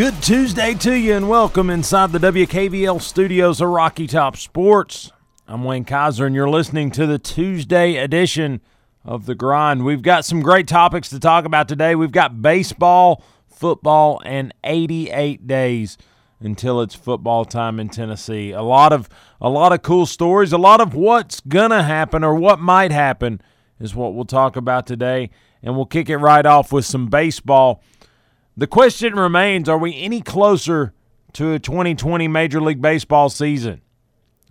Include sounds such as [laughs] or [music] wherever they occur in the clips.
Good Tuesday to you, and welcome inside the WKVL studios of Rocky Top Sports. I'm Wayne Kaiser, and you're listening to the Tuesday edition of The Grind. We've got some great topics to talk about today. We've got baseball, football, and 88 days until it's football time in Tennessee. A lot of a lot of cool stories, a lot of what's gonna happen or what might happen is what we'll talk about today, and we'll kick it right off with some baseball. The question remains are we any closer to a 2020 Major League Baseball season?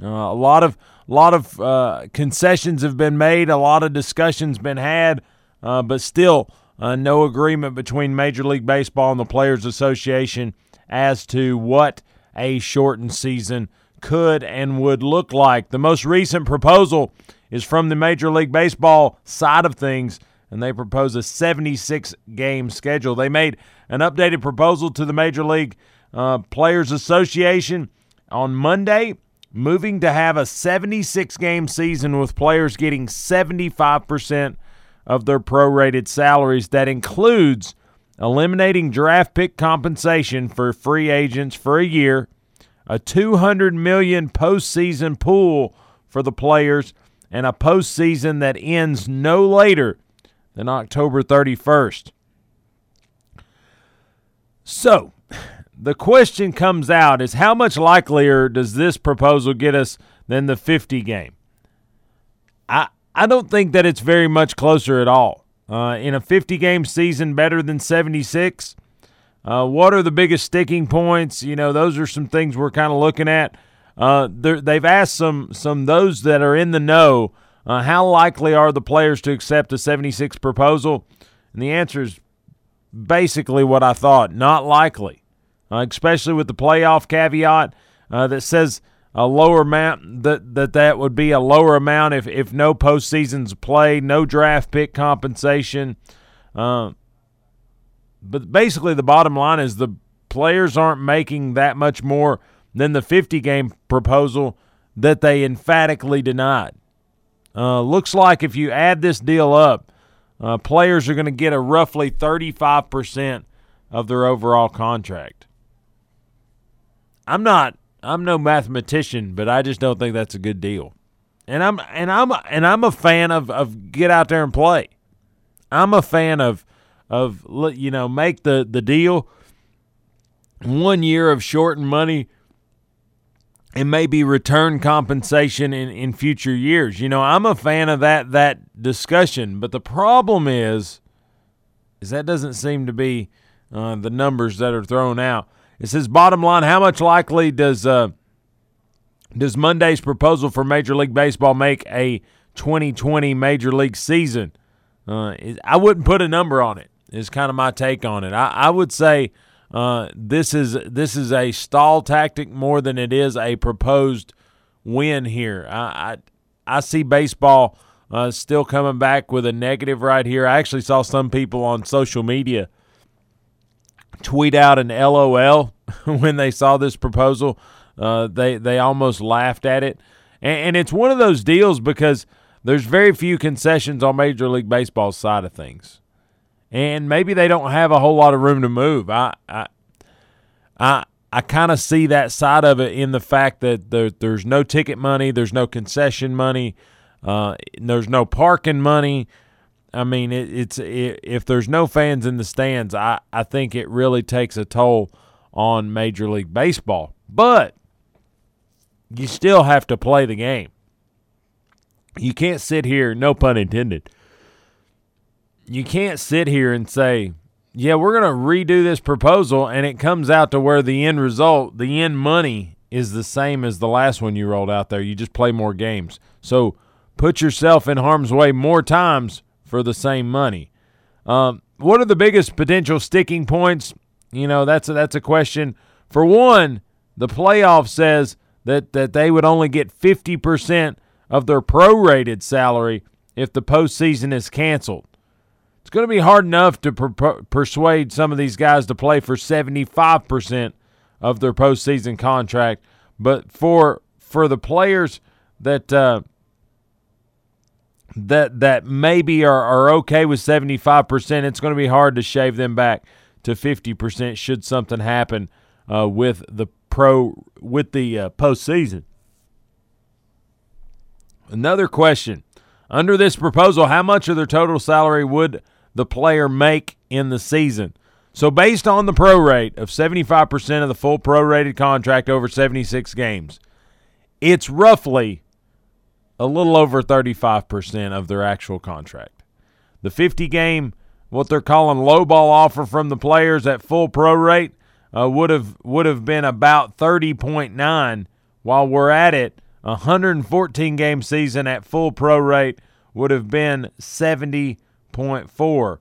Uh, a lot of lot of uh, concessions have been made, a lot of discussions been had, uh, but still uh, no agreement between Major League Baseball and the Players Association as to what a shortened season could and would look like. The most recent proposal is from the Major League Baseball side of things, and they propose a 76 game schedule. They made an updated proposal to the Major League uh, Players Association on Monday, moving to have a 76 game season with players getting 75% of their prorated salaries. That includes eliminating draft pick compensation for free agents for a year, a 200 million postseason pool for the players, and a postseason that ends no later than October 31st. So, the question comes out is how much likelier does this proposal get us than the 50 game? I I don't think that it's very much closer at all. Uh, in a 50 game season, better than 76. Uh, what are the biggest sticking points? You know, those are some things we're kind of looking at. Uh, they've asked some some those that are in the know uh, how likely are the players to accept a 76 proposal, and the answer is basically what I thought. Not likely, uh, especially with the playoff caveat uh, that says a lower amount that, that that would be a lower amount if, if no postseasons play, no draft pick compensation. Uh, but basically, the bottom line is the players aren't making that much more than the 50 game proposal that they emphatically denied. Uh, looks like if you add this deal up, uh, players are going to get a roughly 35% of their overall contract. I'm not I'm no mathematician, but I just don't think that's a good deal. And I'm and I'm and I'm a fan of of get out there and play. I'm a fan of of you know make the the deal one year of shortened money and maybe return compensation in, in future years. You know, I'm a fan of that that discussion, but the problem is is that doesn't seem to be uh, the numbers that are thrown out. It says bottom line, how much likely does uh, does Monday's proposal for Major League Baseball make a 2020 Major League season? Uh, I wouldn't put a number on it. Is kind of my take on it. I, I would say uh, this is this is a stall tactic more than it is a proposed win here. I I, I see baseball uh, still coming back with a negative right here. I actually saw some people on social media tweet out an LOL [laughs] when they saw this proposal. Uh, they they almost laughed at it, and, and it's one of those deals because there's very few concessions on Major League Baseball's side of things and maybe they don't have a whole lot of room to move. I I I, I kind of see that side of it in the fact that there, there's no ticket money, there's no concession money, uh, there's no parking money. I mean, it, it's it, if there's no fans in the stands, I, I think it really takes a toll on Major League Baseball. But you still have to play the game. You can't sit here, no pun intended you can't sit here and say, yeah, we're going to redo this proposal, and it comes out to where the end result, the end money, is the same as the last one you rolled out there. You just play more games. So put yourself in harm's way more times for the same money. Um, what are the biggest potential sticking points? You know, that's a, that's a question. For one, the playoff says that that they would only get 50% of their prorated salary if the postseason is canceled. It's going to be hard enough to per- persuade some of these guys to play for 75% of their postseason contract, but for for the players that uh, that that maybe are, are okay with 75%, it's going to be hard to shave them back to 50% should something happen uh, with the pro with the uh, postseason. Another question. Under this proposal, how much of their total salary would the player make in the season? So, based on the pro rate of 75% of the full prorated contract over 76 games, it's roughly a little over 35% of their actual contract. The 50 game, what they're calling lowball offer from the players at full pro rate, uh, would have would have been about 30.9 while we're at it 114 game season at full pro rate would have been 70.4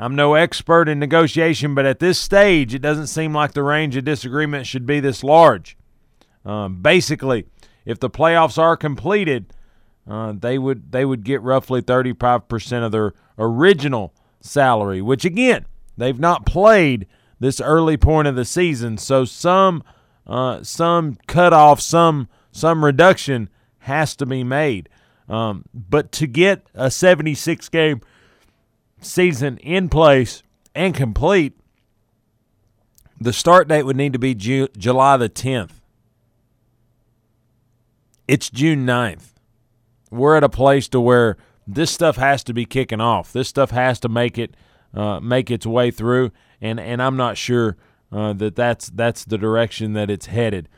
I'm no expert in negotiation, but at this stage, it doesn't seem like the range of disagreement should be this large. Um, basically, if the playoffs are completed, uh, they would they would get roughly 35% of their original salary, which again they've not played this early point of the season, so some uh, some cutoff, some some reduction has to be made. Um, but to get a 76 game season in place and complete, the start date would need to be Ju- July the 10th. It's June 9th. We're at a place to where this stuff has to be kicking off. This stuff has to make it uh, make its way through, and and I'm not sure uh, that that's that's the direction that it's headed.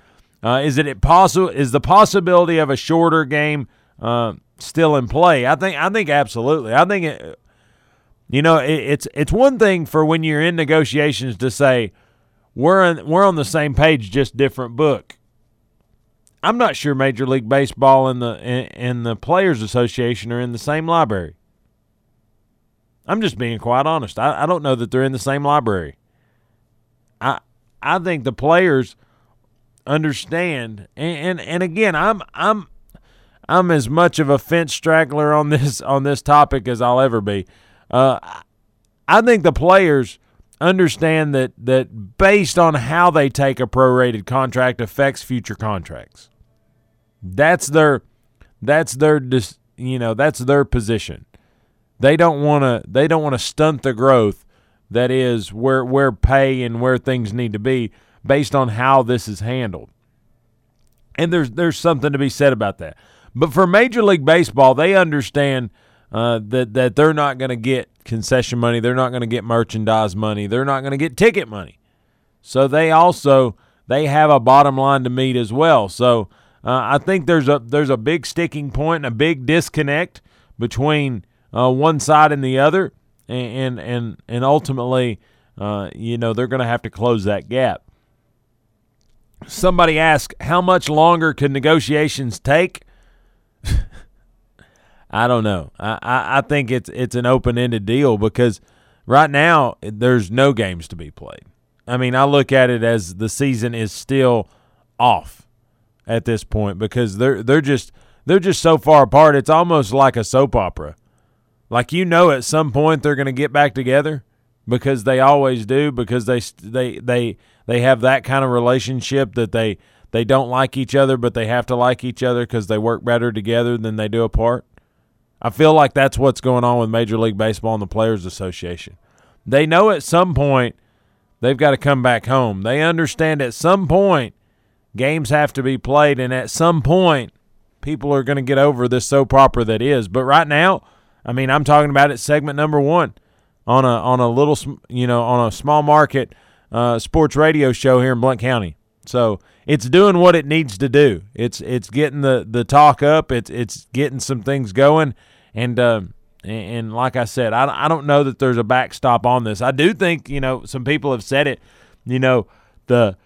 Uh, is it possible? Is the possibility of a shorter game uh, still in play? I think I think absolutely. I think it, you know, it, it's it's one thing for when you're in negotiations to say we're in, we're on the same page, just different book. I'm not sure Major League Baseball and the and the Players Association are in the same library. I'm just being quite honest. I, I don't know that they're in the same library. I I think the players understand and, and, and again I'm I'm I'm as much of a fence straggler on this on this topic as I'll ever be. Uh, I think the players understand that that based on how they take a prorated contract affects future contracts. That's their that's their you know that's their position. They don't want to they don't want to stunt the growth that is where where pay and where things need to be based on how this is handled. And there's there's something to be said about that. But for Major League Baseball, they understand uh, that that they're not going to get concession money, they're not going to get merchandise money, they're not going to get ticket money. So they also they have a bottom line to meet as well. So uh, I think there's a there's a big sticking point and a big disconnect between uh, one side and the other, and and and ultimately, uh, you know, they're going to have to close that gap. Somebody asked, how much longer can negotiations take? [laughs] I don't know. I, I, I think it's it's an open ended deal because right now there's no games to be played. I mean, I look at it as the season is still off at this point because they're they're just they're just so far apart. It's almost like a soap opera. Like you know, at some point they're going to get back together because they always do because they they they they have that kind of relationship that they they don't like each other but they have to like each other because they work better together than they do apart. I feel like that's what's going on with Major League Baseball and the Players Association. They know at some point they've got to come back home. They understand at some point games have to be played, and at some point people are going to get over this so proper that is. But right now, I mean, I'm talking about it segment number one on a on a little you know on a small market uh, sports radio show here in Blount County. So it's doing what it needs to do. It's it's getting the the talk up. It's it's getting some things going, and uh, and like I said, I, I don't know that there's a backstop on this. I do think you know some people have said it. You know the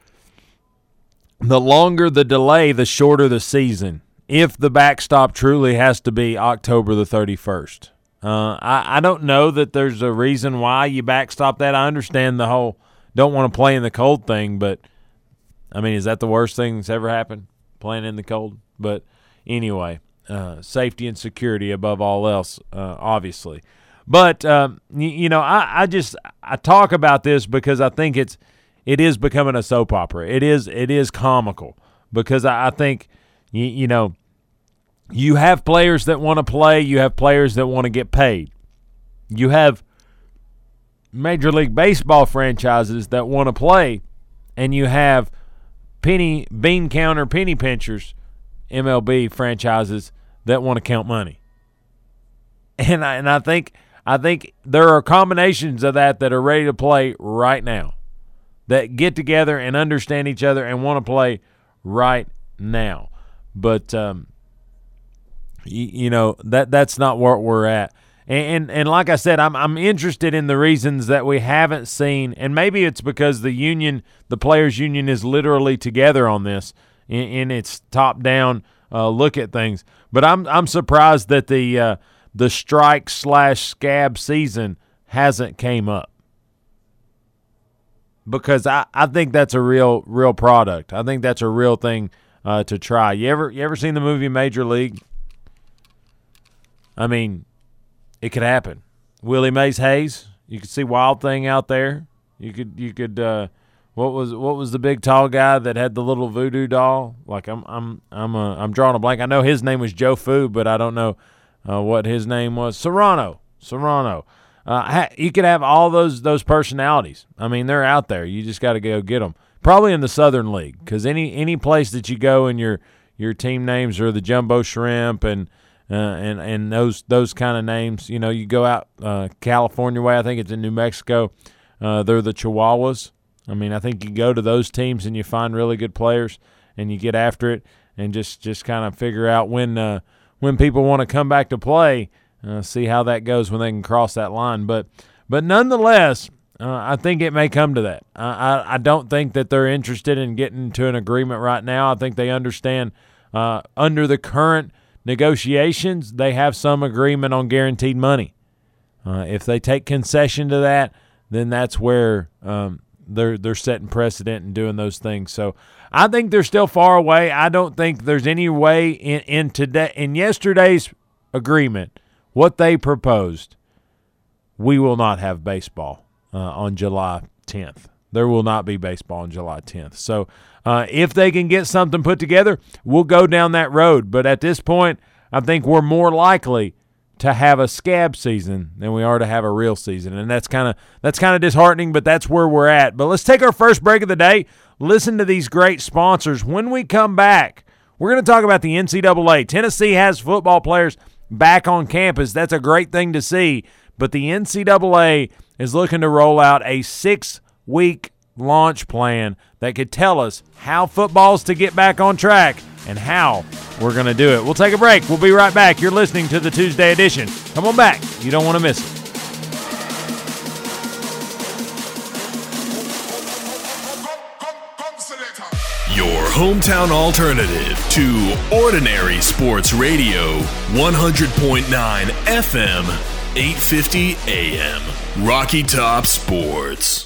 the longer the delay, the shorter the season. If the backstop truly has to be October the 31st. Uh, I, I don't know that there's a reason why you backstop that. I understand the whole don't want to play in the cold thing, but I mean, is that the worst thing that's ever happened? Playing in the cold? But anyway, uh, safety and security above all else, uh, obviously. But um, you, you, know, I, I just I talk about this because I think it's it is becoming a soap opera. It is it is comical because I, I think you, you know you have players that want to play, you have players that want to get paid. You have Major League Baseball franchises that want to play, and you have penny bean counter penny pinchers MLB franchises that want to count money. And I, and I think I think there are combinations of that that are ready to play right now. That get together and understand each other and want to play right now. But um, you, you know that that's not where we're at. And, and, and like I said, I'm I'm interested in the reasons that we haven't seen, and maybe it's because the union, the players' union, is literally together on this in, in its top down uh, look at things. But I'm I'm surprised that the uh, the strike slash scab season hasn't came up because I, I think that's a real real product. I think that's a real thing uh, to try. You ever you ever seen the movie Major League? I mean, it could happen. Willie Mays Hayes, you could see Wild Thing out there. You could you could uh, what was what was the big tall guy that had the little voodoo doll? Like I'm I'm I'm uh, I'm drawing a blank. I know his name was Jobu, but I don't know uh, what his name was. Cerrano, Cerrano. Uh, you could have all those those personalities. I mean, they're out there. You just got to go get them. Probably in the Southern League, because any any place that you go and your your team names are the Jumbo Shrimp and uh, and and those those kind of names. You know, you go out uh, California way. I think it's in New Mexico. Uh, they're the Chihuahuas. I mean, I think you go to those teams and you find really good players and you get after it and just just kind of figure out when uh, when people want to come back to play. Uh, see how that goes when they can cross that line. But but nonetheless, uh, I think it may come to that. I, I don't think that they're interested in getting to an agreement right now. I think they understand under the current – negotiations, they have some agreement on guaranteed money. Uh, if they take concession to that, then that's where um, they're they're setting precedent and doing those things. So I think they're still far away. I don't think there's any way in, in today in yesterday's agreement what they proposed. We will not have baseball uh, on July 10th. There will not be baseball on July 10th. So uh, if they can get something put together, we'll go down that road. But at this point, I think we're more likely to have a scab season than we are to have a real season, and that's kind of that's kind of disheartening. But that's where we're at. But let's take our first break of the day. Listen to these great sponsors. When we come back, we're going to talk about the NCAA. Tennessee has football players back on campus. That's a great thing to see. But the NCAA is looking to roll out a six week launch plan that could tell us how football's to get back on track and how we're going to do it. We'll take a break. We'll be right back. You're listening to the Tuesday edition. Come on back. You don't want to miss it. Your hometown alternative to Ordinary Sports Radio, 100.9 FM, 850 AM. Rocky Top Sports.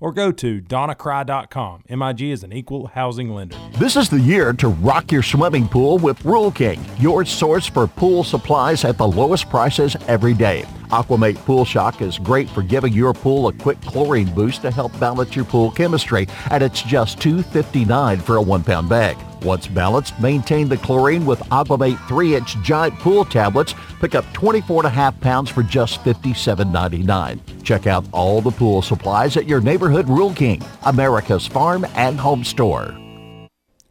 or go to donnacry.com. MIG is an equal housing lender. This is the year to rock your swimming pool with Rural King, your source for pool supplies at the lowest prices every day. Aquamate Pool Shock is great for giving your pool a quick chlorine boost to help balance your pool chemistry, and it's just $2.59 for a one pound bag. Once balanced, maintain the chlorine with Aquamate 3-inch giant pool tablets. Pick up 24.5 pounds for just $57.99. Check out all the pool supplies at your neighborhood Rural King, America's farm and home store.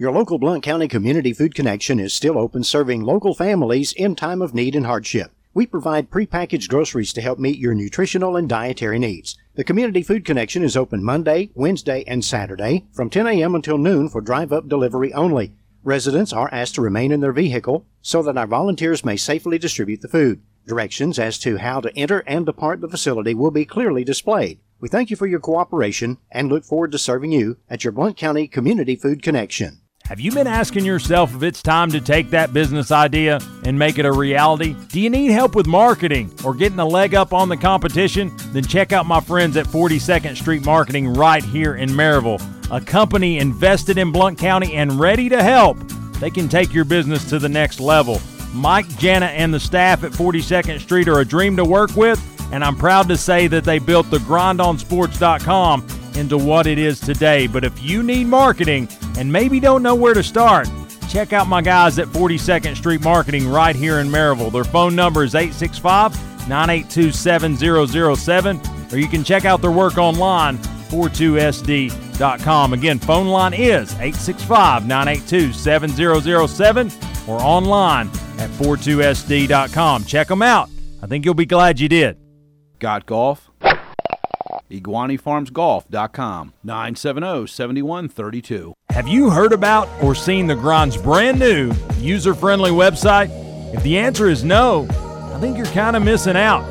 Your local Blount County Community Food Connection is still open serving local families in time of need and hardship. We provide prepackaged groceries to help meet your nutritional and dietary needs. The Community Food Connection is open Monday, Wednesday, and Saturday from 10 a.m. until noon for drive up delivery only. Residents are asked to remain in their vehicle so that our volunteers may safely distribute the food. Directions as to how to enter and depart the facility will be clearly displayed. We thank you for your cooperation and look forward to serving you at your Blount County Community Food Connection. Have you been asking yourself if it's time to take that business idea and make it a reality? Do you need help with marketing or getting a leg up on the competition? Then check out my friends at 42nd Street Marketing right here in Maryville, a company invested in Blount County and ready to help. They can take your business to the next level. Mike, Jana, and the staff at 42nd Street are a dream to work with, and I'm proud to say that they built the grindonsports.com into what it is today. But if you need marketing and maybe don't know where to start, check out my guys at 42nd Street Marketing right here in Maryville. Their phone number is 865 982 7007, or you can check out their work online, 42sd.com. Again, phone line is 865 982 7007 or online at 42sd.com. Check them out. I think you'll be glad you did. Got golf? EgwaniFarmsGolf.com 970-7132. Have you heard about or seen the Grind's brand new user-friendly website? If the answer is no, I think you're kind of missing out.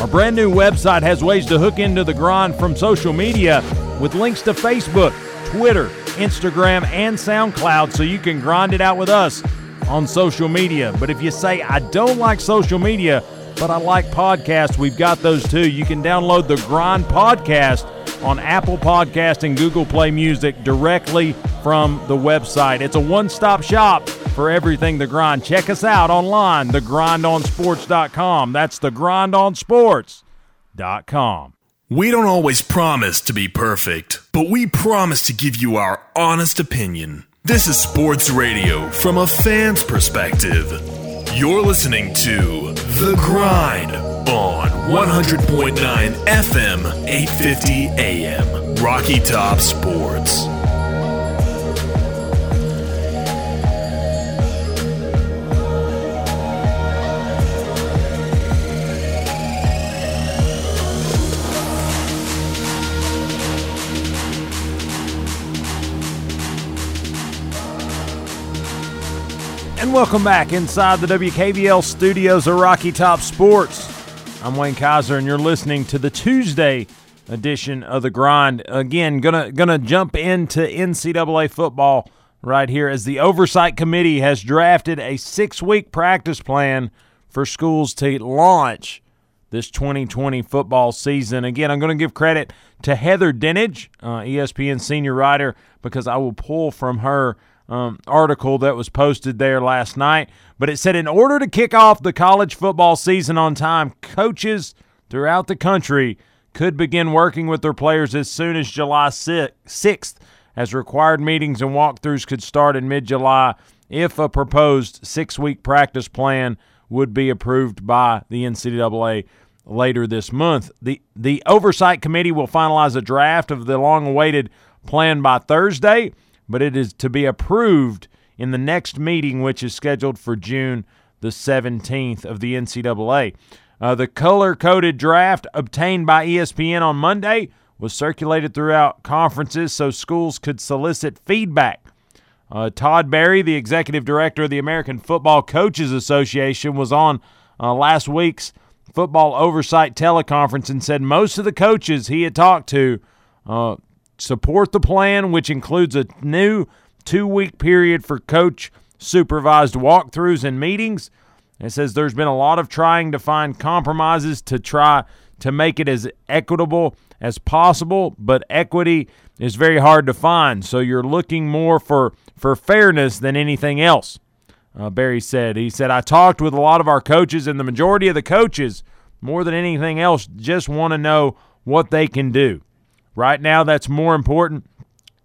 Our brand new website has ways to hook into the Grind from social media with links to Facebook, Twitter, Instagram, and SoundCloud so you can grind it out with us on social media. But if you say, I don't like social media, but I like podcasts. We've got those too. You can download the Grind Podcast on Apple Podcast and Google Play Music directly from the website. It's a one-stop shop for everything The Grind. Check us out online, thegrindonsports.com. That's thegrindonsports.com. We don't always promise to be perfect, but we promise to give you our honest opinion. This is sports radio from a fan's perspective. You're listening to The Grind on 100.9 FM, 850 AM. Rocky Top Sports. And welcome back inside the WKVL studios of Rocky Top Sports. I'm Wayne Kaiser, and you're listening to the Tuesday edition of the Grind. Again, gonna gonna jump into NCAA football right here as the oversight committee has drafted a six week practice plan for schools to launch this 2020 football season. Again, I'm going to give credit to Heather Dinich, uh, ESPN senior writer, because I will pull from her um, article that was posted there last night. But it said in order to kick off the college football season on time, coaches throughout the country could begin working with their players as soon as July 6th, as required meetings and walkthroughs could start in mid July if a proposed six week practice plan would be approved by the NCAA later this month. The, the Oversight Committee will finalize a draft of the long awaited plan by Thursday but it is to be approved in the next meeting, which is scheduled for June the 17th of the NCAA. Uh, the color coded draft obtained by ESPN on Monday was circulated throughout conferences so schools could solicit feedback. Uh, Todd Berry, the executive director of the American Football Coaches Association, was on uh, last week's football oversight teleconference and said most of the coaches he had talked to uh, support the plan, which includes a new two week period for coach supervised walkthroughs and meetings. It says there's been a lot of trying to find compromises to try to make it as equitable as possible, but equity is very hard to find. So you're looking more for, for fairness than anything else. uh, Berry said. He said, I talked with a lot of our coaches, and the majority of the coaches, more than anything else, just want to know what they can do. Right now, that's more important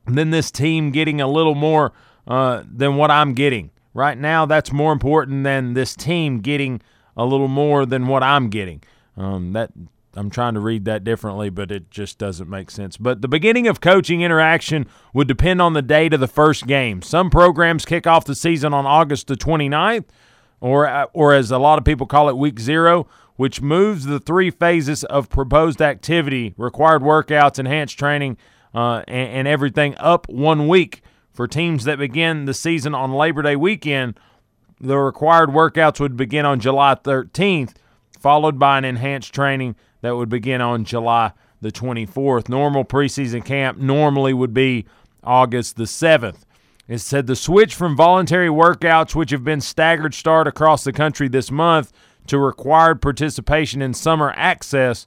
than this team getting a little more uh, than what I'm getting. Right now, that's more important than this team getting a little more than what I'm getting. Um, that I'm trying to read that differently, but it just doesn't make sense. But the beginning of coaching interaction would depend on the date of the first game. Some programs kick off the season on August the 29th, or, uh, or as a lot of people call it, week zero, which moves the three phases of proposed activity, required workouts, enhanced training, uh, and, and everything up one week. For teams that begin the season on Labor Day weekend, the required workouts would begin on July 13th, followed by an enhanced training that would begin on July the 24th. Normal preseason camp normally would be August the 7th. It said the switch from voluntary workouts, which have been staggered start across the country this month, to required participation in summer access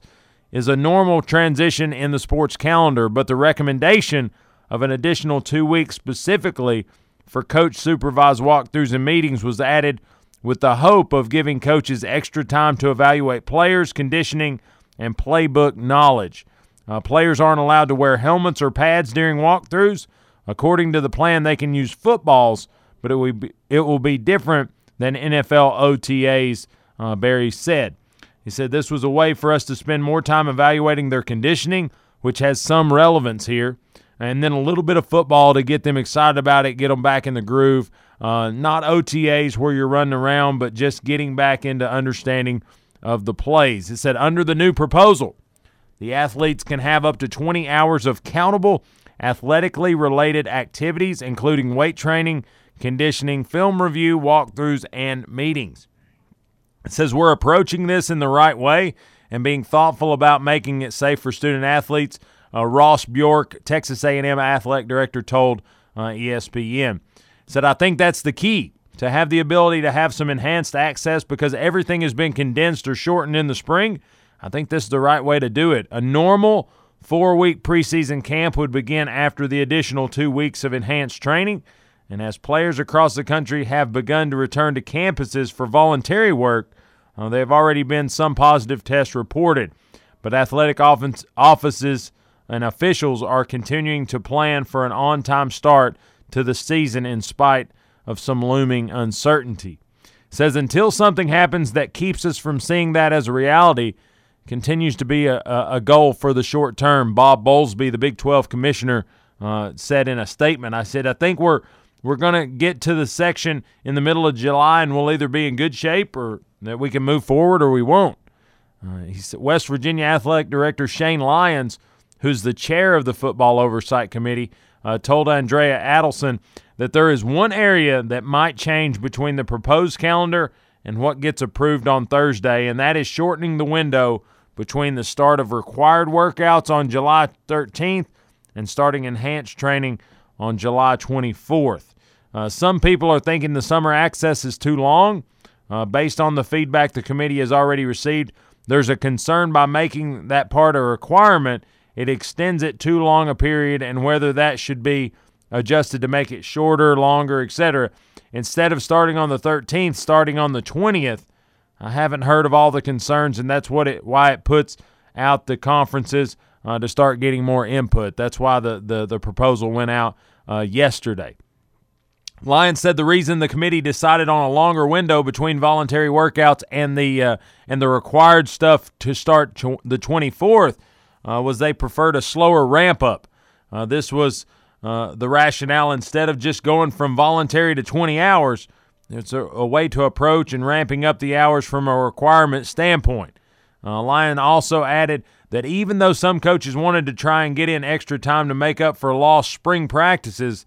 is a normal transition in the sports calendar, but the recommendation of an additional two weeks specifically for coach supervised walkthroughs and meetings was added with the hope of giving coaches extra time to evaluate players' conditioning and playbook knowledge. Uh, players aren't allowed to wear helmets or pads during walkthroughs. According to the plan, they can use footballs, but it will be, it will be different than NFL OTAs, uh, Berry said. He said this was a way for us to spend more time evaluating their conditioning, which has some relevance here, and then a little bit of football to get them excited about it, get them back in the groove. Uh, not OTAs where you're running around, but just getting back into understanding of the plays. It said under the new proposal, the athletes can have up to 20 hours of countable athletically related activities, including weight training, conditioning, film review, walkthroughs, and meetings. It says we're approaching this in the right way and being thoughtful about making it safe for student athletes. Uh, Ross Bjork, Texas A&M athletic director, told uh, ESPN, said I think that's the key to have the ability to have some enhanced access because everything has been condensed or shortened in the spring. I think this is the right way to do it. A normal four week preseason camp would begin after the additional two weeks of enhanced training. And as players across the country have begun to return to campuses for voluntary work, uh, there have already been some positive tests reported. But athletic offices and officials are continuing to plan for an on time start to the season in spite of some looming uncertainty. Says until something happens that keeps us from seeing that as a reality, continues to be a, a goal for the short term. Bob Bowlesby, the Big 12 commissioner, uh, said in a statement, I said, I think we're we're going to get to the section in the middle of July and we'll either be in good shape or that we can move forward or we won't. Uh, he said, West Virginia Athletic Director Shane Lyons, who's the chair of the Football Oversight Committee, uh, told Andrea Adelson that there is one area that might change between the proposed calendar and what gets approved on Thursday, and that is shortening the window between the start of required workouts on July 13th and starting enhanced training on July 24th. Uh, some people are thinking the summer access is too long. Uh, based on the feedback the committee has already received, there's a concern by making that part a requirement, it extends it too long a period, and whether that should be adjusted to make it shorter, longer, etc. Instead of starting on the 13th, starting on the 20th. I haven't heard of all the concerns, and that's what it why it puts out the conferences uh, to start getting more input. That's why the the, the proposal went out uh, yesterday. Lyons said the reason the committee decided on a longer window between voluntary workouts and the uh, and the required stuff to start the 24th uh, was they preferred a slower ramp up. Uh, this was uh, the rationale instead of just going from voluntary to 20 hours. It's a, a way to approach and ramping up the hours from a requirement standpoint. Uh, Lyon also added that even though some coaches wanted to try and get in extra time to make up for lost spring practices,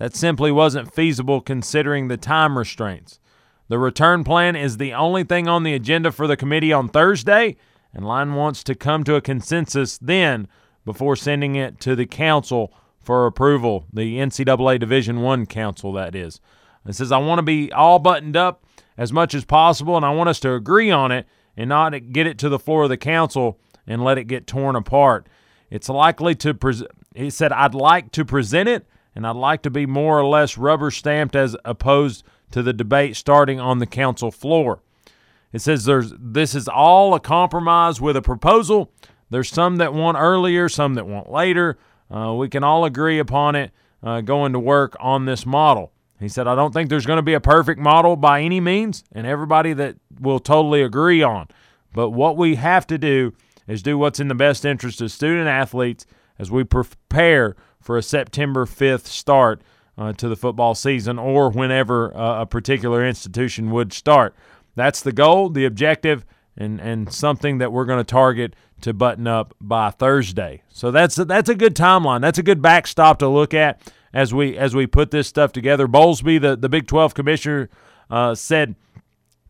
that simply wasn't feasible considering the time restraints. The return plan is the only thing on the agenda for the committee on Thursday, and Lyon wants to come to a consensus then before sending it to the council for approval, the NCAA Division One Council, that is. It says, I want to be all buttoned up as much as possible, and I want us to agree on it and not get it to the floor of the council and let it get torn apart. It's likely to, pre- he said, I'd like to present it, and I'd like to be more or less rubber stamped as opposed to the debate starting on the council floor. It says there's this is all a compromise with a proposal. There's some that want earlier, some that want later. Uh, we can all agree upon it uh, going to work on this model. He said, I don't think there's going to be a perfect model by any means, and everybody that will totally agree on. But what we have to do is do what's in the best interest of student athletes as we prepare for a September 5th start uh, to the football season or whenever uh, a particular institution would start. That's the goal, the objective, and, and something that we're going to target to button up by Thursday. So that's a, that's a good timeline. That's a good backstop to look at as we as we put this stuff together. Bowlesby, the, the Big 12 commissioner, uh, said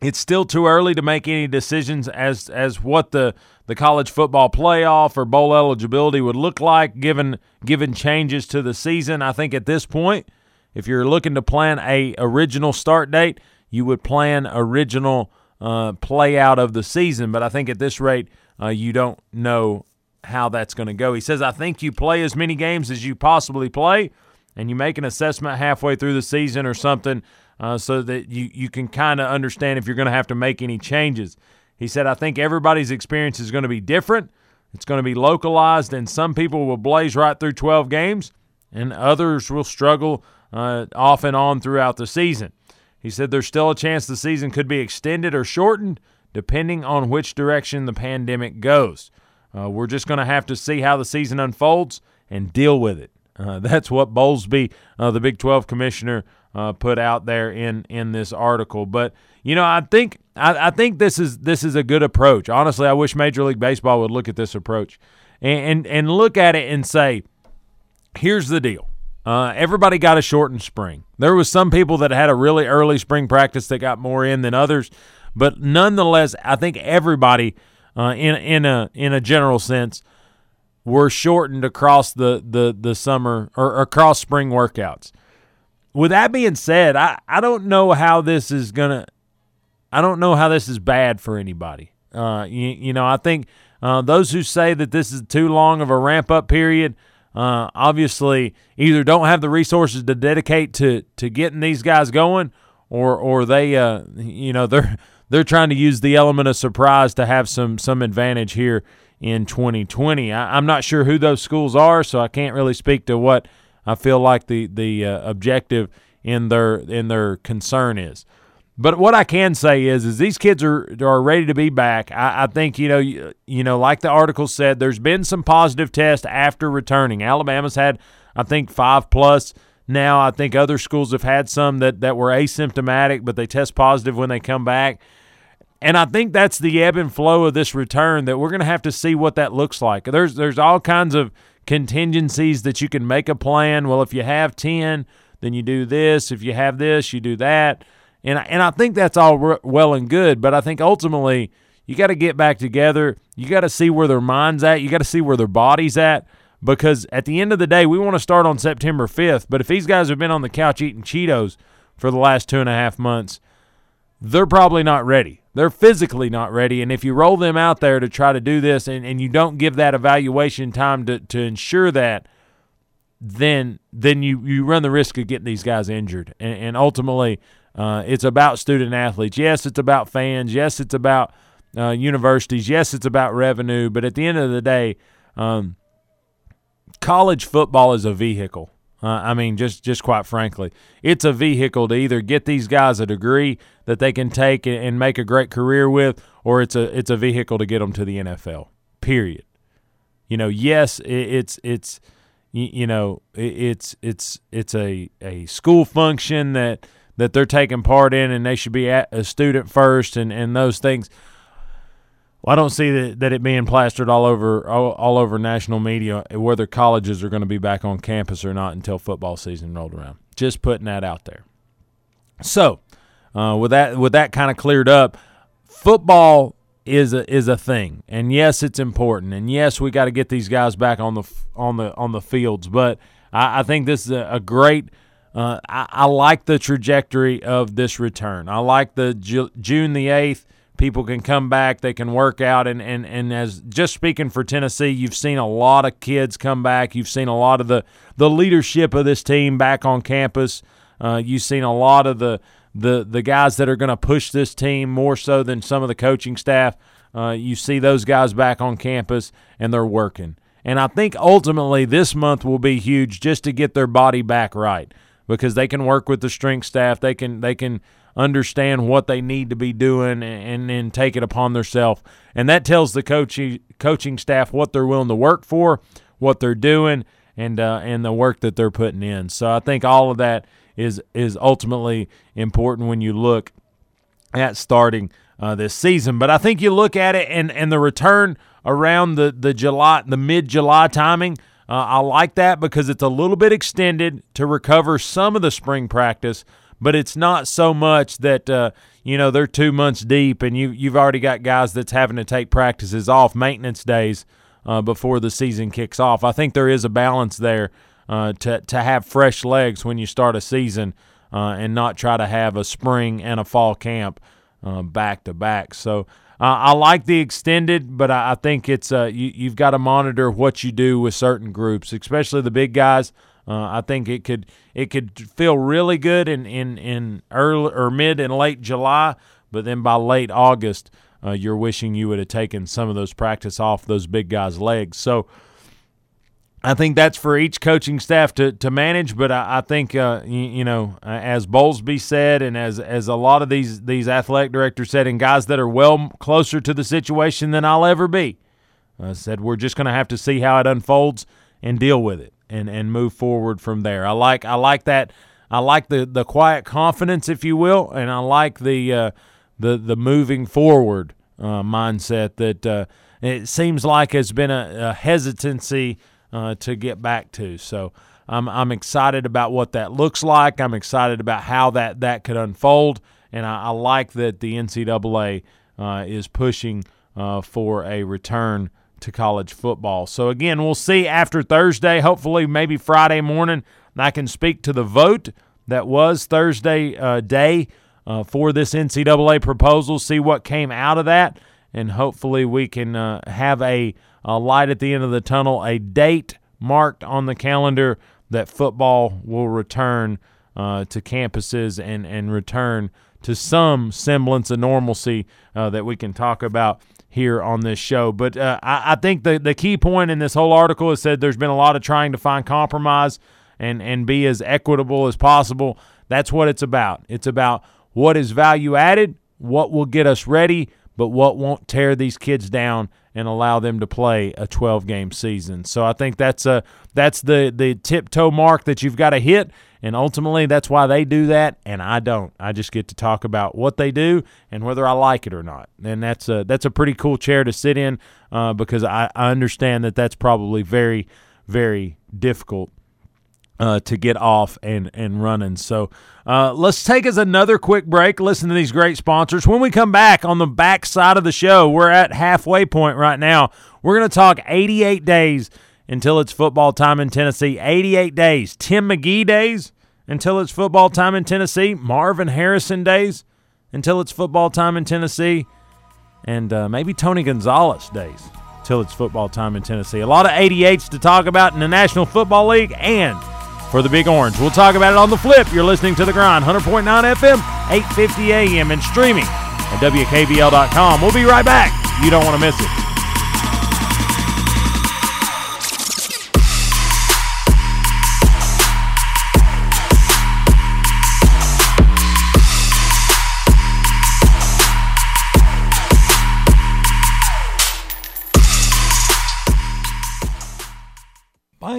it's still too early to make any decisions as as what the the college football playoff or bowl eligibility would look like given given changes to the season. I think at this point, if you're looking to plan a original start date, you would plan original uh, play out of the season. But I think at this rate, uh, you don't know how that's going to go. He says, I think you play as many games as you possibly play, and you make an assessment halfway through the season or something uh, so that you, you can kind of understand if you're going to have to make any changes. He said, I think everybody's experience is going to be different. It's going to be localized, and some people will blaze right through 12 games, and others will struggle uh, off and on throughout the season. He said there's still a chance the season could be extended or shortened depending on which direction the pandemic goes. Uh, we're just going to have to see how the season unfolds and deal with it. Uh, [laughs] that's what Bowlesby, uh, the Big 12 commissioner, uh, put out there in in this article. But you know, I think I, I, think this is this is a good approach. Honestly, I wish Major League Baseball would look at this approach and and, and look at it and say, here's the deal. Uh, everybody got a shortened spring. There was some people that had a really early spring practice that got more in than others, but nonetheless, I think everybody, uh, in in a in a general sense, were shortened across the the the summer or across spring workouts. With that being said, I I don't know how this is gonna. I don't know how this is bad for anybody. Uh, you, you know, I think uh, those who say that this is too long of a ramp up period uh, obviously either don't have the resources to dedicate to to getting these guys going, or or they uh, you know [laughs] they're they're trying to use the element of surprise to have some some advantage here in 2020. I, am not sure who those schools are, so I can't really speak to what I feel like the the uh, objective in their in their concern is. But what I can say is, is these kids are are ready to be back. I, I think you know, you, you, know, like the article said, there's been some positive tests after returning. Alabama's had, I think, five plus. Now I think other schools have had some that that were asymptomatic, but they test positive when they come back. And I think that's the ebb and flow of this return that we're going to have to see what that looks like. There's there's all kinds of contingencies that you can make a plan. Well, if you have 10, then you do this. If you have this, you do that. And and I think that's all well and good, but I think ultimately you got to get back together. You got to see where their minds at. You got to see where their bodies at because at the end of the day, we want to start on September 5th. But if these guys have been on the couch eating Cheetos for the last two and a half months, they're probably not ready. They're physically not ready. And if you roll them out there to try to do this and, and you don't give that evaluation time to, to ensure that, then then you, you run the risk of getting these guys injured. And, and ultimately, uh, it's about student athletes. Yes, it's about fans. Yes, it's about uh, universities. Yes, it's about revenue. But at the end of the day, um, college football is a vehicle. Uh, I mean, just just quite frankly, it's a vehicle to either get these guys a degree that they can take and make a great career with, or it's a it's a vehicle to get them to the NFL. Period. You know, yes, it's it's you know it's it's it's a a school function that that they're taking part in and they should be a student first and, and those things. Well, I don't see that, that it being plastered all over all, all over national media whether colleges are going to be back on campus or not until football season rolled around. Just putting that out there. So, uh, with that with that kind of cleared up, football is a is a thing, and yes, it's important, and yes, we got to get these guys back on the on the on the fields. But I, I think this is a, a great uh, I, I, like the trajectory of this return. I like the Ju- June the 8th. People can come back, they can work out. And, and, and as just speaking for Tennessee, you've seen a lot of kids come back. You've seen a lot of the, the leadership of this team back on campus. Uh, you've seen a lot of the, the the guys that are going to push this team more so than some of the coaching staff. Uh, you see those guys back on campus and they're working. And I think ultimately this month will be huge just to get their body back right because they can work with the strength staff. They can they can understand what they need to be doing and then take it upon themselves. And that tells the coaching coaching staff what they're willing to work for, what they're doing, and uh, and the work that they're putting in. So I think all of that is is ultimately important when you look at starting uh, this season. But I think you look at it and and the return around the the July the mid July timing. Uh, I like that because it's a little bit extended to recover some of the spring practice, but it's not so much that uh, you know they're two months deep and you you've already got guys that's having to take practices off maintenance days uh, before the season kicks off. I think there is a balance there uh, to to have fresh legs when you start a season uh, and not try to have a spring and a fall camp uh, back to back. So. Uh, I like the extended, but I, I think it's you, you've got to monitor what you do with certain groups, especially the big guys. Uh, I think it could it could feel really good in in in early or mid and late July, but then by late August, uh, you're wishing you would have taken some of those practice off those big guys' legs. So I think that's for each coaching staff to, to manage. But I, I think uh, you, you, know, as Bowlesby said, and as as a lot of these these athletic directors said, and guys that are well closer to the situation than I'll ever be, uh, said we're just going to have to see how it unfolds and deal with it and and move forward from there. I like I like that. I like the the quiet confidence, if you will, and I like the uh, the the moving forward uh, mindset that uh, it seems like has been a, a hesitancy uh, to get back to. So I'm I'm excited about what that looks like. I'm excited about how that that could unfold, and I, I like that the NCAA uh, is pushing uh, for a return to college football. So again, we'll see after Thursday. Hopefully, maybe Friday morning, I can speak to the vote that was Thursday uh, day uh, for this NCAA proposal, see what came out of that, and hopefully we can uh, have a, a, light at the end of the tunnel, a date marked on the calendar that football will return uh, to campuses and, and return to some semblance of normalcy uh, that we can talk about here on this show. But uh, I, I, think the, the key point in this whole article is said there's been a lot of trying to find compromise and, and be as equitable as possible. That's what it's about. It's about what is value added, what will get us ready, but what won't tear these kids down and allow them to play a 12 game season. So I think that's a that's the the tiptoe mark that you've got to hit and ultimately that's why they do that and I don't. I just get to talk about what they do and whether I like it or not. And that's a that's a pretty cool chair to sit in uh, because I, I understand that that's probably very very difficult uh, to get off and, and running. So uh, let's take us another quick break. Listen to these great sponsors. When we come back on the back side of the show, we're at halfway point right now. We're going to talk 88 days until it's football time in Tennessee. 88 days. Tim McGee days until it's football time in Tennessee. Marvin Harrison days until it's football time in Tennessee. And uh, maybe Tony Gonzalez days till it's football time in Tennessee. A lot of 88s to talk about in the National Football League and – for the Big Orange. We'll talk about it on the flip. You're listening to The Grind, 100.9 FM, 850 AM, and streaming at WKVL.com. We'll be right back. You don't want to miss it.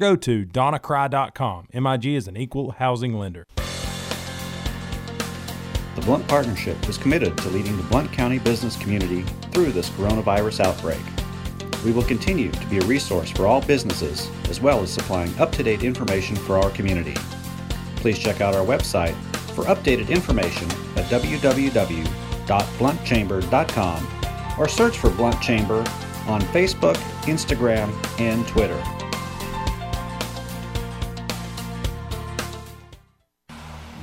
go to donnacry.com. MIG is an equal housing lender. The Blount Partnership is committed to leading the Blount County business community through this coronavirus outbreak. We will continue to be a resource for all businesses, as well as supplying up to date information for our community. Please check out our website For updated information at www.blountchamber.com or search for Blount Chamber on Facebook, Instagram, and Twitter.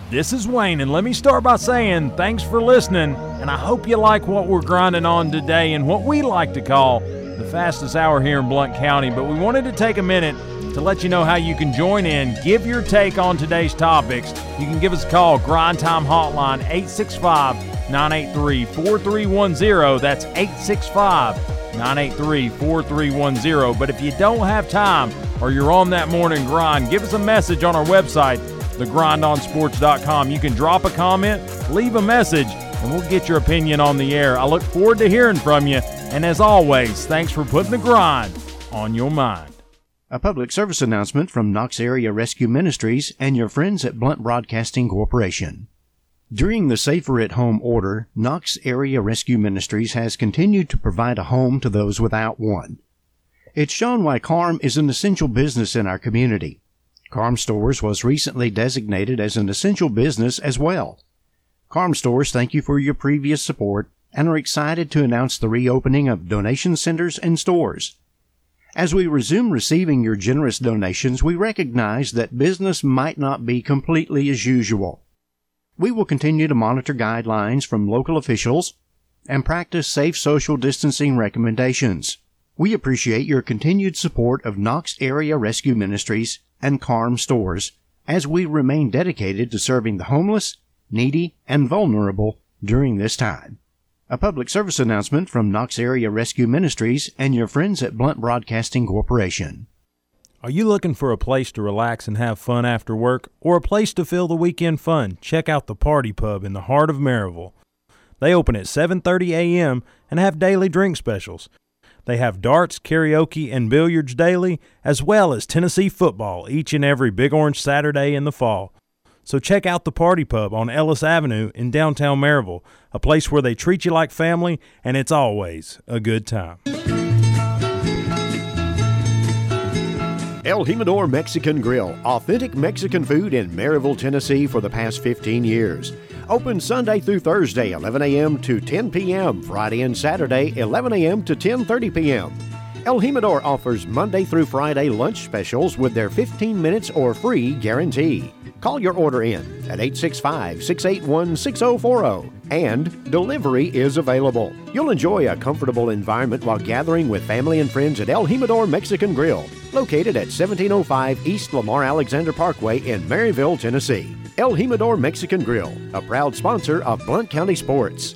This is Wayne, and let me start by saying thanks for listening. And I hope you like what we're grinding on today and what we like to call the fastest hour here in Blount County. But we wanted to take a minute to let you know how you can join in, give your take on today's topics. You can give us a call, Grind Time Hotline, 865 983 4310. That's 865 983 4310. But if you don't have time or you're on that morning grind, give us a message on our website, thegrindonsports.com. You can drop a comment, leave a message, and we'll get your opinion on the air. I look forward to hearing from you. And as always, thanks for putting the grind on your mind. A public service announcement from Knox Area Rescue Ministries and your friends at Blount Broadcasting Corporation. During the Safer at Home order, Knox Area Rescue Ministries has continued to provide a home to those without one. It's shown why KARM is an essential business in our community. KARM Stores was recently designated as an essential business as well. KARM Stores thank you for your previous support and are excited to announce the reopening of donation centers and stores. As we resume receiving your generous donations, we recognize that business might not be completely as usual. We will continue to monitor guidelines from local officials and practice safe social distancing recommendations. We appreciate your continued support of Knox Area Rescue Ministries and KARM stores as we remain dedicated to serving the homeless, needy, and vulnerable during this time. A public service announcement from Knox Area Rescue Ministries and your friends at Blount Broadcasting Corporation. Are you looking for a place to relax and have fun after work or a place to fill the weekend fun? Check out the Party Pub in the heart of Maryville. They open at 7:30 a.m. and have daily drink specials. They have darts, karaoke, and billiards daily, as well as Tennessee football each and every Big Orange Saturday in the fall. So check out the Party Pub on Ellis Avenue in downtown Maryville, a place where they treat you like family and it's always a good time. El Jimador Mexican Grill, authentic Mexican food in Maryville, Tennessee for the past 15 years. Open Sunday through Thursday, 11 a.m. to 10 p.m., Friday and Saturday, 11 a.m. to 10:30 p.m. El Jimador offers Monday through Friday lunch specials with their 15 minutes or free guarantee. Call your order in at 865 681 6040 and delivery is available. You'll enjoy a comfortable environment while gathering with family and friends at El Jimador Mexican Grill, located at 1705 East Lamar Alexander Parkway in Maryville, Tennessee. El Jimador Mexican Grill, a proud sponsor of Blount County Sports.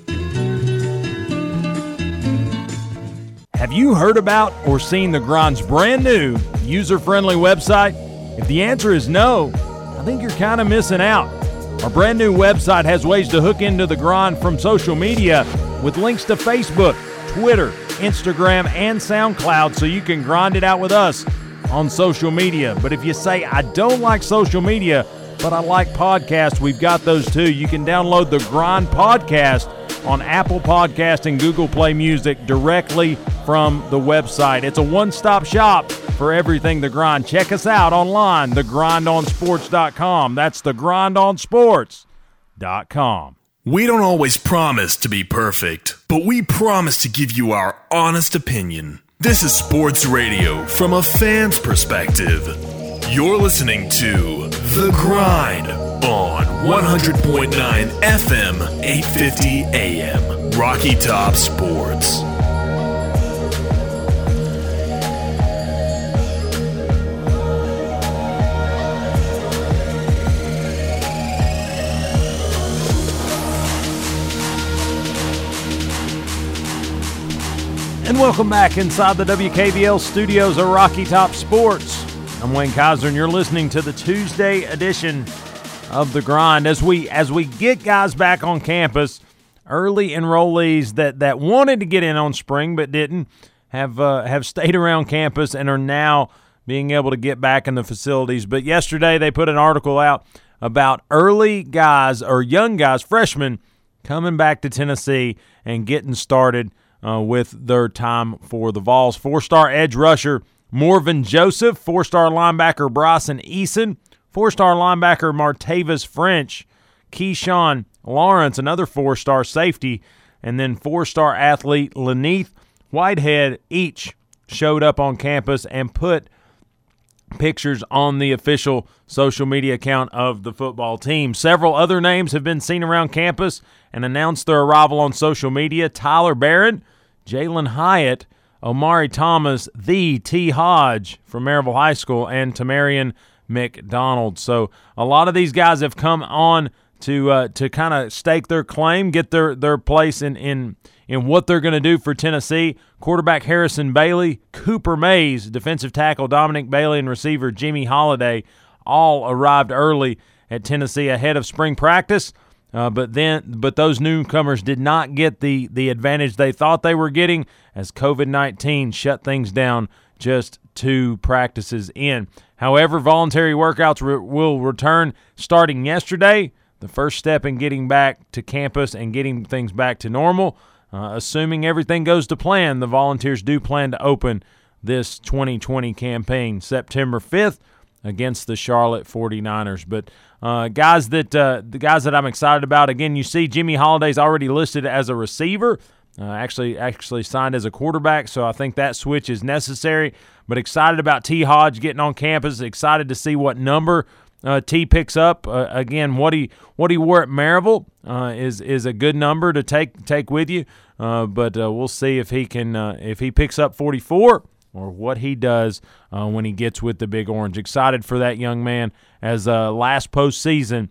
Have you heard about or seen the Grind's brand new user friendly website? If the answer is no, I think you're kind of missing out. Our brand new website has ways to hook into the grind from social media with links to Facebook, Twitter, Instagram, and SoundCloud so you can grind it out with us on social media. But if you say, I don't like social media, but I like podcasts, we've got those too. You can download the Grind Podcast on Apple Podcast and Google Play Music directly from the website. It's a one-stop shop for everything The Grind. Check us out online, thegrindonsports.com. That's thegrindonsports.com. We don't always promise to be perfect, but we promise to give you our honest opinion. This is sports radio from a fan's perspective. You're listening to The Grind on 100.9 FM, 850 AM, Rocky Top Sports. And welcome back inside the WKVL studios of Rocky Top Sports. I'm Wayne Kaiser, and you're listening to the Tuesday edition of the Grind. As we as we get guys back on campus, early enrollees that that wanted to get in on spring but didn't have uh, have stayed around campus and are now being able to get back in the facilities. But yesterday they put an article out about early guys or young guys, freshmen, coming back to Tennessee and getting started uh, with their time for the Vols. Four star edge rusher Morven Joseph, four star linebacker Bryson Eason, four star linebacker Martavis French Keyshawn Lawrence, another four star safety, and then four star athlete Laneith Whitehead each showed up on campus and put pictures on the official social media account of the football team. Several other names have been seen around campus and announced their arrival on social media. Tyler Baron, Jalen Hyatt, Omari Thomas, the T. Hodge from Maryville High School, and Tamarion McDonald. So a lot of these guys have come on to uh, to kind of stake their claim, get their their place in in in what they're going to do for Tennessee. Quarterback Harrison Bailey, Cooper Mays, defensive tackle Dominic Bailey, and receiver Jimmy Holiday all arrived early at Tennessee ahead of spring practice. Uh, but then, but those newcomers did not get the the advantage they thought they were getting as COVID nineteen shut things down just two practices in. However, voluntary workouts re- will return starting yesterday. The first step in getting back to campus and getting things back to normal. Uh, assuming everything goes to plan, the Volunteers do plan to open this 2020 campaign September 5th against the Charlotte 49ers. But uh, guys that uh, the guys that I'm excited about again, you see Jimmy Holiday's already listed as a receiver. Uh, actually, actually signed as a quarterback, so I think that switch is necessary. But excited about T. Hodge getting on campus. Excited to see what number uh, T picks up. Uh, again, what he what he wore at Maryville uh, is is a good number to take take with you. But we'll see if he can if he picks up 44 or what he does when he gets with the Big Orange. Excited for that young man. As last postseason,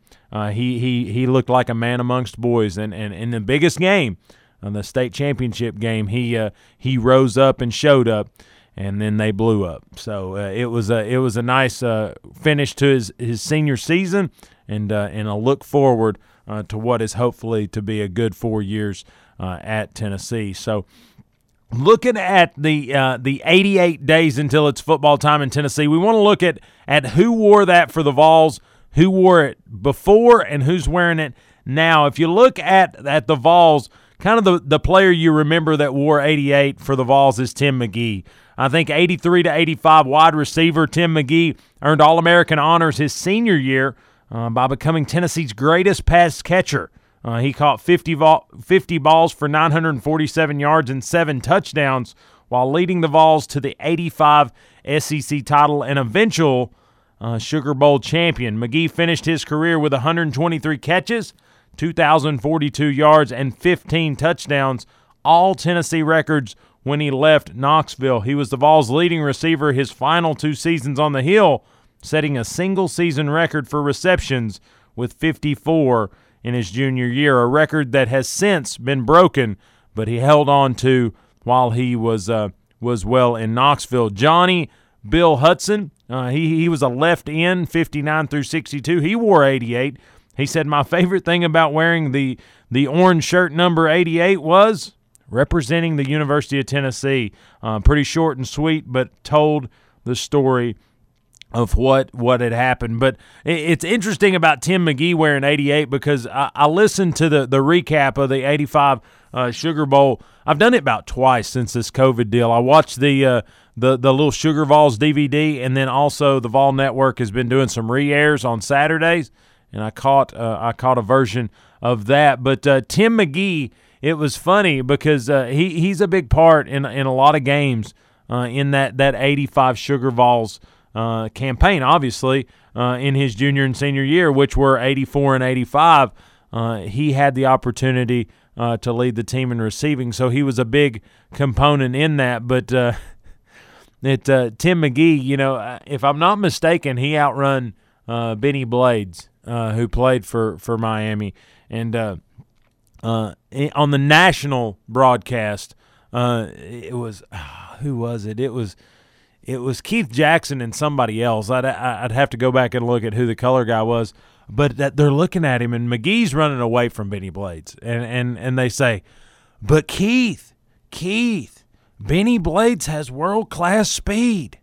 he he he looked like a man amongst boys, and and in the biggest game, on the state championship game, he he rose up and showed up and then they blew up. So uh, it was a it was a nice uh, finish to his, his senior season, and uh, and a look forward uh, to what is hopefully to be a good four years uh, at Tennessee. So. Looking at the uh, the 88 days until it's football time in Tennessee, we want to look at at who wore that for the Vols, who wore it before, and who's wearing it now. If you look at at the Vols, kind of the, the player you remember that wore 88 for the Vols is Tim McGee. I think 83 to 85 wide receiver Tim McGee earned All American honors his senior year uh, by becoming Tennessee's greatest pass catcher. Uh, he caught 50, 50 balls for 947 yards and seven touchdowns while leading the Vols to the 85 SEC title and eventual uh, Sugar Bowl champion. McGee finished his career with 123 catches, 2,042 yards, and 15 touchdowns, all Tennessee records when he left Knoxville. He was the Vols' leading receiver his final two seasons on the Hill, setting a single season record for receptions with 54 in his junior year, a record that has since been broken, but he held on to while he was uh, was well in Knoxville. Johnny Bill Hudson, uh, he he was a left end, 59 through 62. He wore 88. He said my favorite thing about wearing the the orange shirt number 88 was representing the University of Tennessee. Uh, pretty short and sweet, but told the story of what what had happened. But it's interesting about Tim McGee wearing 88 because I, I listened to the the recap of the 85 uh, Sugar Bowl. I've done it about twice since this COVID deal. I watched the uh, the the little Sugar Vols DVD, and then also the Vol Network has been doing some re-airs on Saturdays, and I caught uh, I caught a version of that. But uh, Tim McGee it was funny because uh, he he's a big part in in a lot of games uh, in that that 85 Sugar Vols uh, campaign. Obviously, uh, in his junior and senior year, which were 84 and 85, uh, he had the opportunity uh, to lead the team in receiving, so he was a big component in that. But [laughs] it Tim McGee, you know, if I'm not mistaken, he outrun Benny Blades, who played for for Miami, and uh, on the national broadcast. Uh, it was uh, who was it? It was it was Keith Jackson and somebody else. I'd I'd have to go back and look at who the color guy was. But that they're looking at him, and McGee's running away from Benny Blades, and and and they say, "But Keith, Keith, Benny Blades has world class speed."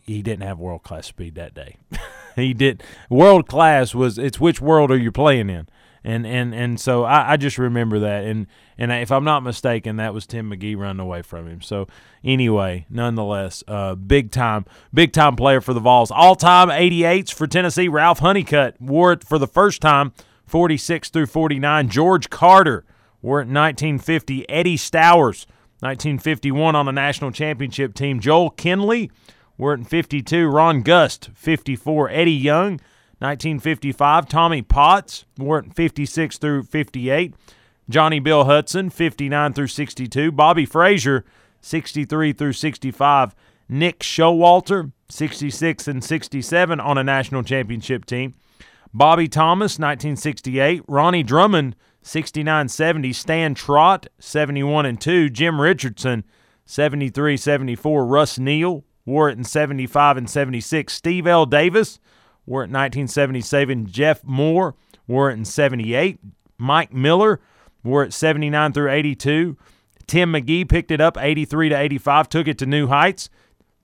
He didn't have world class speed that day. [laughs] he did world class was it's which world are you playing in? And and and so I, I just remember that. And and if I'm not mistaken, that was Tim McGee running away from him. So anyway, nonetheless, uh, big time, big time player for the Vols. All time 88s for Tennessee. Ralph Honeycutt wore it for the first time, 46 through 49. George Carter wore it in 1950. Eddie Stowers, 1951 on the national championship team. Joel Kinley wore it in 52. Ron Gust, 54. Eddie Young. 1955, Tommy Potts, wore it 56 through 58. Johnny Bill Hudson, 59 through 62. Bobby Frazier, 63 through 65. Nick Showalter, 66 and 67 on a national championship team. Bobby Thomas, 1968. Ronnie Drummond, 69 70. Stan Trott, 71 and 2. Jim Richardson, 73 74. Russ Neal, in 75 and 76. Steve L. Davis, wore it in 1977. Jeff Moore, wore it in 78. Mike Miller, wore it 79 through 82. Tim McGee picked it up 83 to 85, took it to new heights.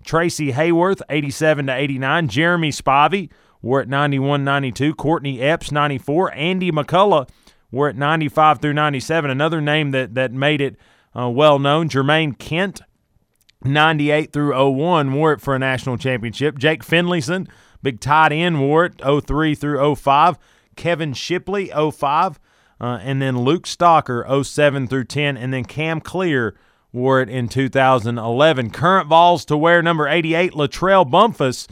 Tracy Hayworth, 87 to 89. Jeremy Spivey, wore it 91 92. Courtney Epps, 94. Andy McCullough, wore it 95 through 97. Another name that, that made it uh, well known, Jermaine Kent, 98 through 01, wore it for a national championship. Jake Finlayson, big tight end, wore it 03 through 05. Kevin Shipley, 05. Uh, and then Luke Stocker, 07 through 10. And then Cam Clear wore it in 2011. Current Vols to wear number 88, Latrell Bumpus,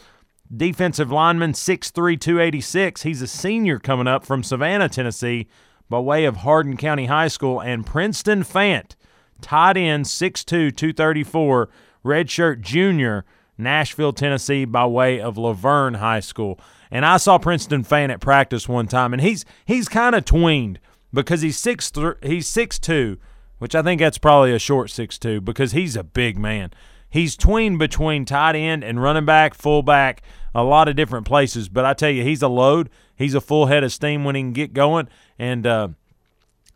defensive lineman, 6'3, 286. He's a senior coming up from Savannah, Tennessee, by way of Hardin County High School. And Princeton Fant, tight end, 6'2, 234, redshirt junior, Nashville, Tennessee, by way of La Vergne High School. And I saw Princeton Fant at practice one time, and he's he's kind of tweened because he's six th- he's six two, which I think that's probably a short six two because he's a big man. He's tweened between tight end and running back, fullback, a lot of different places. But I tell you, he's a load. He's a full head of steam when he can get going, and uh,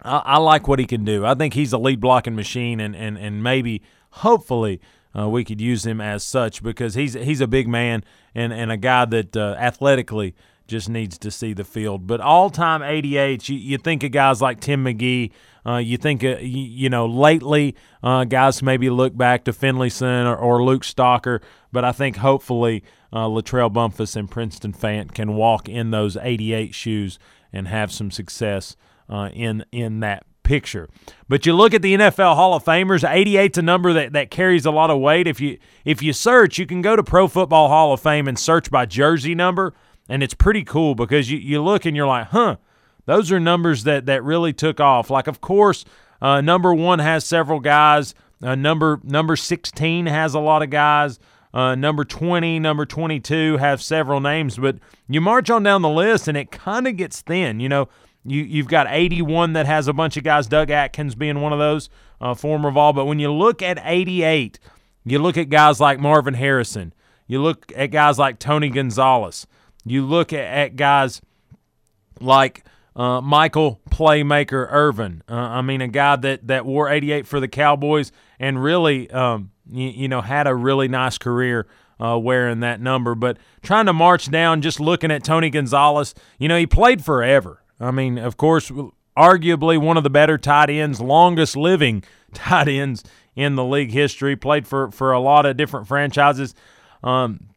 I, I like what he can do. I think he's a lead blocking machine, and and and maybe hopefully. Uh, we could use him as such because he's he's a big man and, and a guy that uh, athletically just needs to see the field. But all time 88, you, you think of guys like Tim McGee. Uh, you think, uh, you, you, know, lately uh, guys maybe look back to Finlayson or, or Luke Stocker, but I think hopefully uh, Latrell Bumpus and Princeton Fant can walk in those 88 shoes and have some success uh, in in that picture. But you look at the NFL Hall of Famers, 88's a number that, that carries a lot of weight. If you if you search, you can go to Pro Football Hall of Fame and search by jersey number, and it's pretty cool because you, you look and you're like, huh, those are numbers that, that really took off. Like, of course, uh, number one has several guys. Uh, number number 16 has a lot of guys. Uh, number 20, number 22 have several names, but you march on down the list and it kind of gets thin. You know, you, you've got 81 that has a bunch of guys, Doug Atkins being one of those, uh, former Vol. But when you look at 88, you look at guys like Marvin Harrison. You look at guys like Tony Gonzalez. You look at, at guys like uh, Michael Playmaker Irvin. Uh, I mean, a guy that, that wore 88 for the Cowboys and really, um, you, you, know, had a really nice career uh, wearing that number. But trying to march down, just looking at Tony Gonzalez, you know, he played forever. I mean, of course, arguably one of the better tight ends, longest living [laughs] tight ends in the league history. Played for for a lot of different franchises. Um,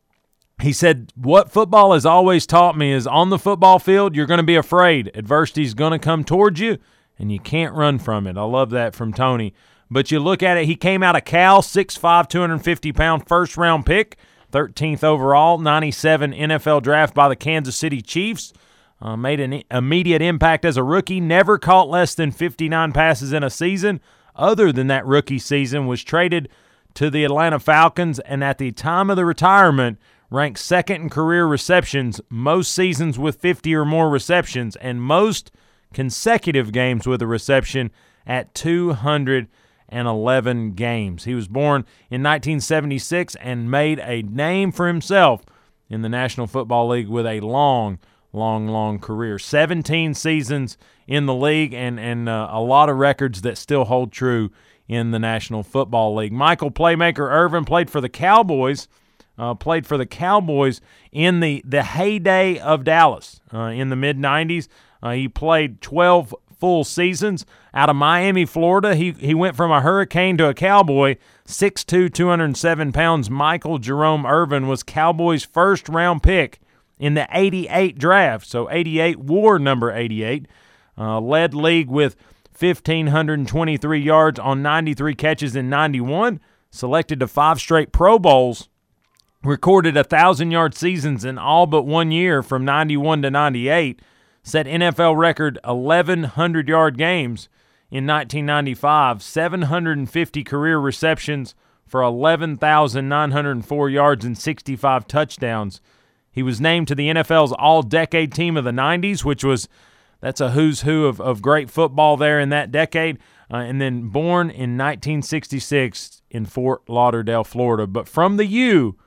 he said, What football has always taught me is on the football field, you're going to be afraid. Adversity is going to come towards you, and you can't run from it. I love that from Tony. But you look at it, he came out of Cal, 6'5, 250 pound first round pick, 13th overall, 97 NFL draft by the Kansas City Chiefs. Uh, made an immediate impact as a rookie, never caught less than 59 passes in a season. Other than that rookie season, was traded to the Atlanta Falcons, and at the time of the retirement, ranked second in career receptions, most seasons with 50 or more receptions, and most consecutive games with a reception at 211 games. He was born in 1976 and made a name for himself in the National Football League with a long, long, long career. 17 seasons in the league and, and uh, a lot of records that still hold true in the National Football League. Michael Playmaker Irvin played for the Cowboys uh, played for the Cowboys in the, the heyday of Dallas uh, in the mid 90s. Uh, he played 12 full seasons out of Miami, Florida. He he went from a Hurricane to a Cowboy. 6'2", 207 pounds. Michael Jerome Irvin was Cowboys' first round pick in the 88 draft. So 88 war number 88. Uh, led league with 1,523 yards on 93 catches in 91. Selected to five straight Pro Bowls. Recorded a 1,000 yard seasons in all but one year from 91 to 98. Set NFL record 1,100 yard games in 1995. 750 career receptions for 11,904 yards and 65 touchdowns. He was named to the NFL's All Decade Team of the 90s, which was that's a who's who of, of great football there in that decade. Uh, and then born in 1966 in Fort Lauderdale, Florida. But from the U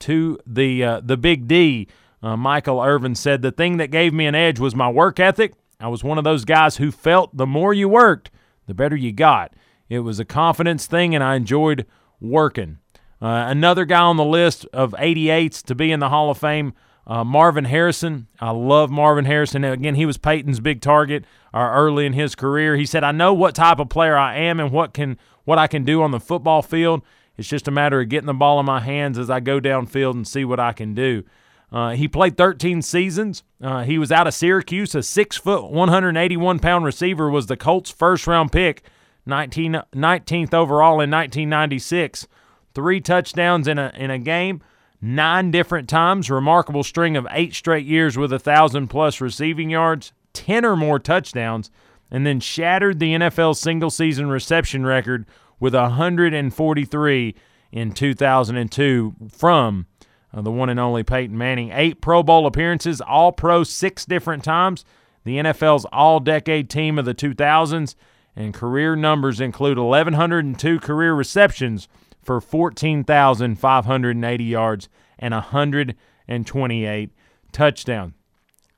to the uh, the big D, uh, Michael Irvin said the thing that gave me an edge was my work ethic. I was one of those guys who felt the more you worked, the better you got. It was a confidence thing, and I enjoyed working. Uh, another guy on the list of 88s to be in the Hall of Fame, uh, Marvin Harrison. I love Marvin Harrison. Again, he was Peyton's big target uh, early in his career. He said, "I know what type of player I am and what can what I can do on the football field. It's just a matter of getting the ball in my hands as I go downfield and see what I can do." Uh, he played 13 seasons. Uh, he was out of Syracuse. A six foot, 181 pound receiver was the Colts' first round pick, 19, 19th overall in 1996 three touchdowns in a in a game, nine different times, remarkable string of eight straight years with a thousand plus receiving yards, ten or more touchdowns, and then shattered the NFL single season reception record with 143 in 2002 from uh, the one and only Peyton Manning. Eight Pro Bowl appearances, All Pro six different times, the NFL's All Decade Team of the 2000s, and career numbers include 1,102 career receptions for 14,580 yards and 128 touchdowns.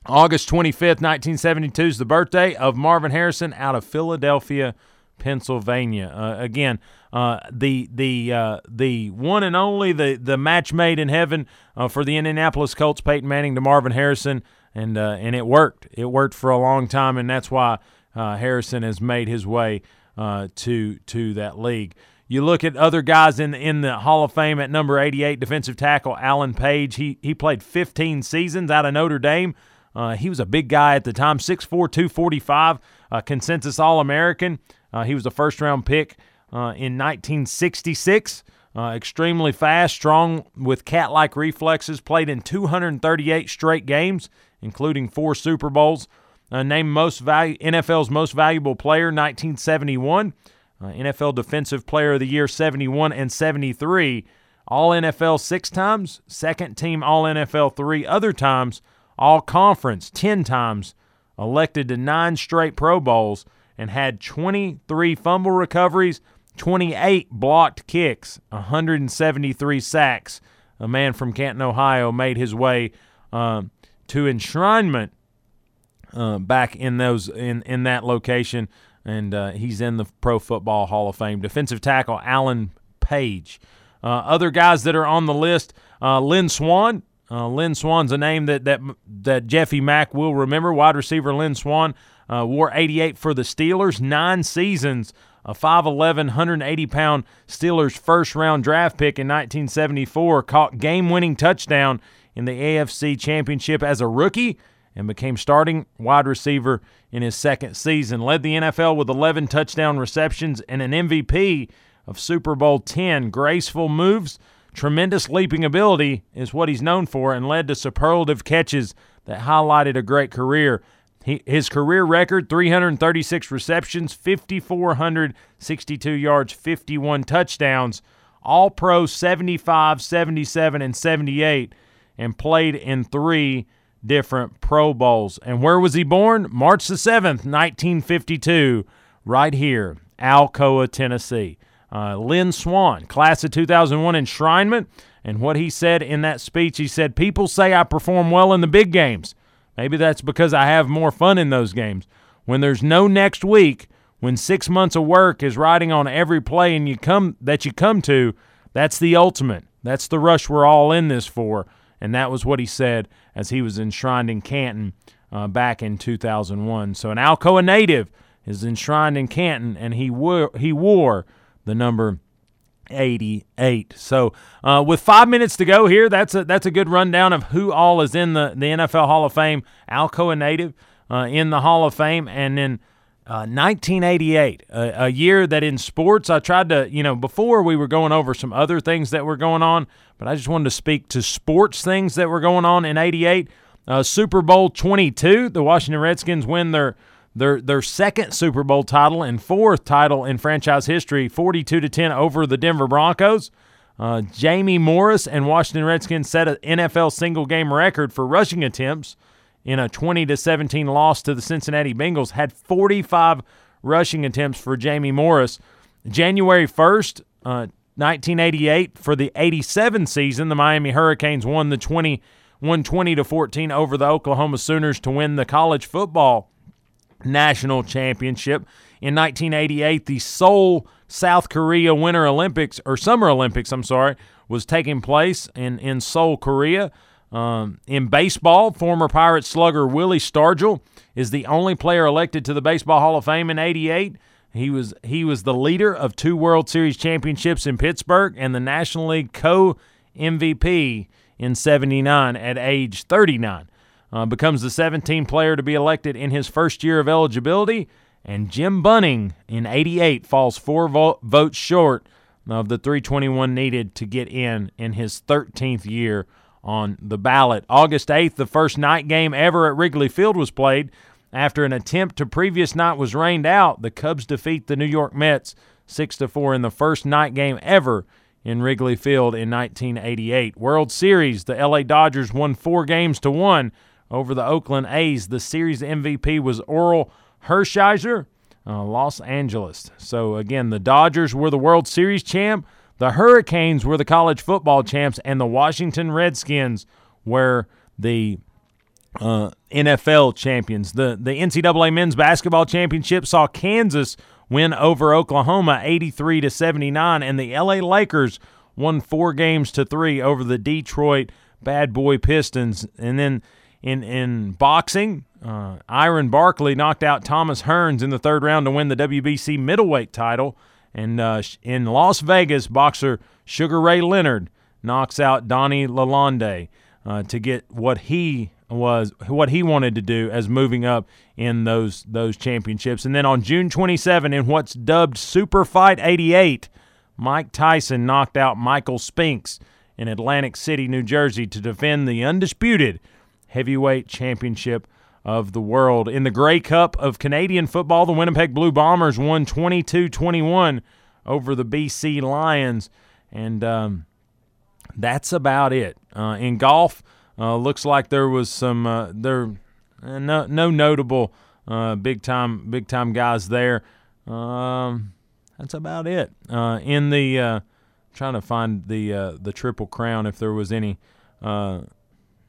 August 25th, 1972 is the birthday of Marvin Harrison out of Philadelphia, Pennsylvania. Uh, again, uh, the the uh, the one and only the the match made in heaven uh, for the Indianapolis Colts, Peyton Manning to Marvin Harrison, and uh, and it worked. It worked for a long time, and that's why uh, Harrison has made his way to to that league. You look at other guys in in the Hall of Fame at number 88, defensive tackle Alan Page. He he played 15 seasons out of Notre Dame. Uh, he was a big guy at the time, 6'4", 245, uh, consensus All American. Uh, he was a first round pick uh, in 1966. Uh, extremely fast, strong with cat like reflexes. Played in 238 straight games, including four Super Bowls. Uh, named most value NFL's most valuable player 1971 uh, NFL Defensive Player of the Year 71 and 73, All NFL six times, second team All NFL three other times, All Conference 10 times, elected to nine straight Pro Bowls, and had 23 fumble recoveries, 28 blocked kicks, 173 sacks. A man from Canton, Ohio, made his way uh, to enshrinement uh, back in those in in that location and uh, he's in the Pro Football Hall of Fame. Defensive tackle Alan Page. Uh, other guys that are on the list: uh, Lynn Swann. Uh, Lynn Swann's a name that that that Jeffy Mack will remember. Wide receiver Lynn Swann uh, wore 88 for the Steelers, nine seasons. A 5'11", 180 pound Steelers first round draft pick in 1974 caught game winning touchdown in the AFC Championship as a rookie and became starting wide receiver in his second season. Led the NFL with 11 touchdown receptions and an MVP of Super Bowl 10. Graceful moves, tremendous leaping ability is what he's known for, and led to superlative catches that highlighted a great career. He, his career record 336 receptions, 5,462 yards, 51 touchdowns, all pro 75, 77, and 78, and played in three different Pro Bowls. And where was he born? March the 7th, 1952, right here, Alcoa, Tennessee. Uh, Lynn Swann, class of 2001 enshrinement. And what he said in that speech, he said, People say I perform well in the big games. Maybe that's because I have more fun in those games. When there's no next week, when six months of work is riding on every play and you come that you come to, that's the ultimate. That's the rush we're all in this for. And that was what he said as he was enshrined in Canton uh, back in 2001. So an Alcoa native is enshrined in Canton, and he wore he wore the number 88. So uh, with five minutes to go here, that's a that's a good rundown of who all is in the the NFL Hall of Fame. Alcoa native uh, in the Hall of Fame, and then. Uh, 1988, a, a, year that in sports I tried to, you know, before we were going over some other things that were going on, but I just wanted to speak to sports things that were going on in 88. Uh, Super Bowl 22, the Washington Redskins win their their their second Super Bowl title and fourth title in franchise history, 42 to 10 over the Denver Broncos. Uh, Jamie Morris and Washington Redskins set an NFL single game record for rushing attempts in a 20 to 17 loss to the Cincinnati Bengals. Had 45 rushing attempts for Jamie Morris. January 1st, uh, 1988, for the 87 season, the Miami Hurricanes won the 20 120 to 14 over the Oklahoma Sooners to win the college football national championship. In 1988, the Seoul, South Korea Winter Olympics, or Summer Olympics, I'm sorry, was taking place in, in Seoul, Korea. Um, in baseball, former Pirate slugger Willie Stargell is the only player elected to the Baseball Hall of Fame in 88. He was he was the leader of two World Series championships in Pittsburgh and the National League co MVP in 79 at age 39. Uh, becomes the 17th player to be elected in his first year of eligibility, and Jim Bunning in 88 falls four vo- votes short of the 321 needed to get in in his 13th year on the ballot. August 8th, the first night game ever at Wrigley Field was played. After an attempt to previous night was rained out, the Cubs defeat the New York Mets 6 to 4 in the first night game ever in Wrigley Field in 1988. World Series, the LA Dodgers won 4 games to 1 over the Oakland A's. The series MVP was Orel Hershiser, uh, Los Angeles. So again, the Dodgers were the World Series champ, the Hurricanes were the college football champs, and the Washington Redskins were the uh, NFL champions. The the NCAA men's basketball championship saw Kansas win over Oklahoma 83 to 79, and the LA Lakers won four games to three over the Detroit Bad Boy Pistons. And then in in boxing, uh, Iran Barkley knocked out Thomas Hearns in the third round to win the WBC middleweight title. And uh, in Las Vegas, boxer Sugar Ray Leonard knocks out Donnie Lalonde uh, to get what he was what he wanted to do as moving up in those those championships. And then on June 27, in what's dubbed Super Fight 88, Mike Tyson knocked out Michael Spinks in Atlantic City, New Jersey, to defend the undisputed heavyweight championship of the world. In the Grey Cup of Canadian football, the Winnipeg Blue Bombers won 22 21 over the BC Lions. And um, that's about it. Uh, in golf, uh, looks like there was some uh, there uh, no no notable uh, big time big time guys there. Um, that's about it. Uh, in the trying to find the the triple crown if there was any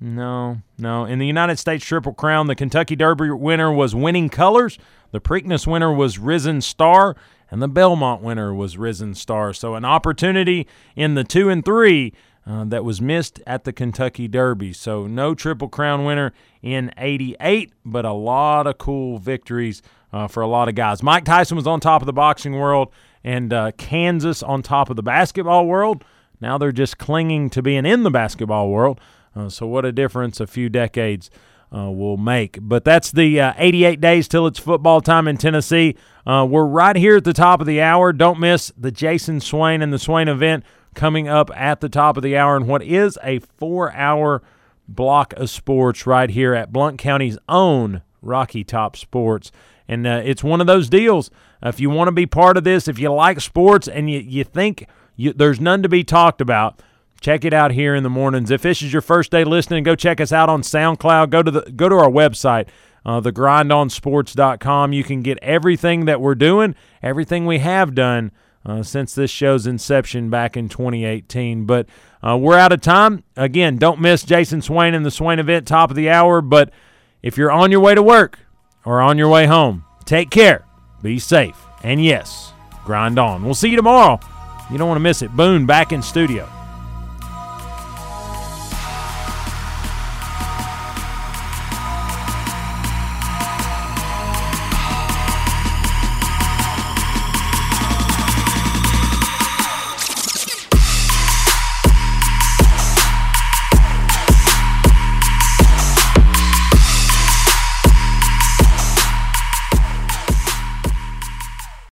no, no. In the United States Triple Crown, the Kentucky Derby winner was Winning Colors, the Preakness winner was Risen Star, and the Belmont winner was Risen Star. So an opportunity in the two and three uh, that was missed at the Kentucky Derby. So no Triple Crown winner in 88, but a lot of cool victories uh, for a lot of guys. Mike Tyson was on top of the boxing world, and uh, Kansas on top of the basketball world. Now they're just clinging to being in the basketball world. Uh, so, what a difference a few decades uh, will make. But that's the uh, 88 days till it's football time in Tennessee. Uh, we're right here at the top of the hour. Don't miss the Jason Swain and the Swain event coming up at the top of the hour and what is a four hour block of sports right here at Blount County's own Rocky Top Sports. And uh, it's one of those deals. If you want to be part of this, if you like sports and you, you think you, there's none to be talked about, Check it out here in the mornings. If this is your first day listening, go check us out on SoundCloud. Go to the go to our website, uh, thegrindonsports.com. You can get everything that we're doing, everything we have done uh, since this show's inception back in 2018. But uh, we're out of time. Again, don't miss Jason Swain and the Swain event, top of the hour. But if you're on your way to work or on your way home, take care, be safe, and yes, grind on. We'll see you tomorrow. You don't want to miss it. Boone back in studio.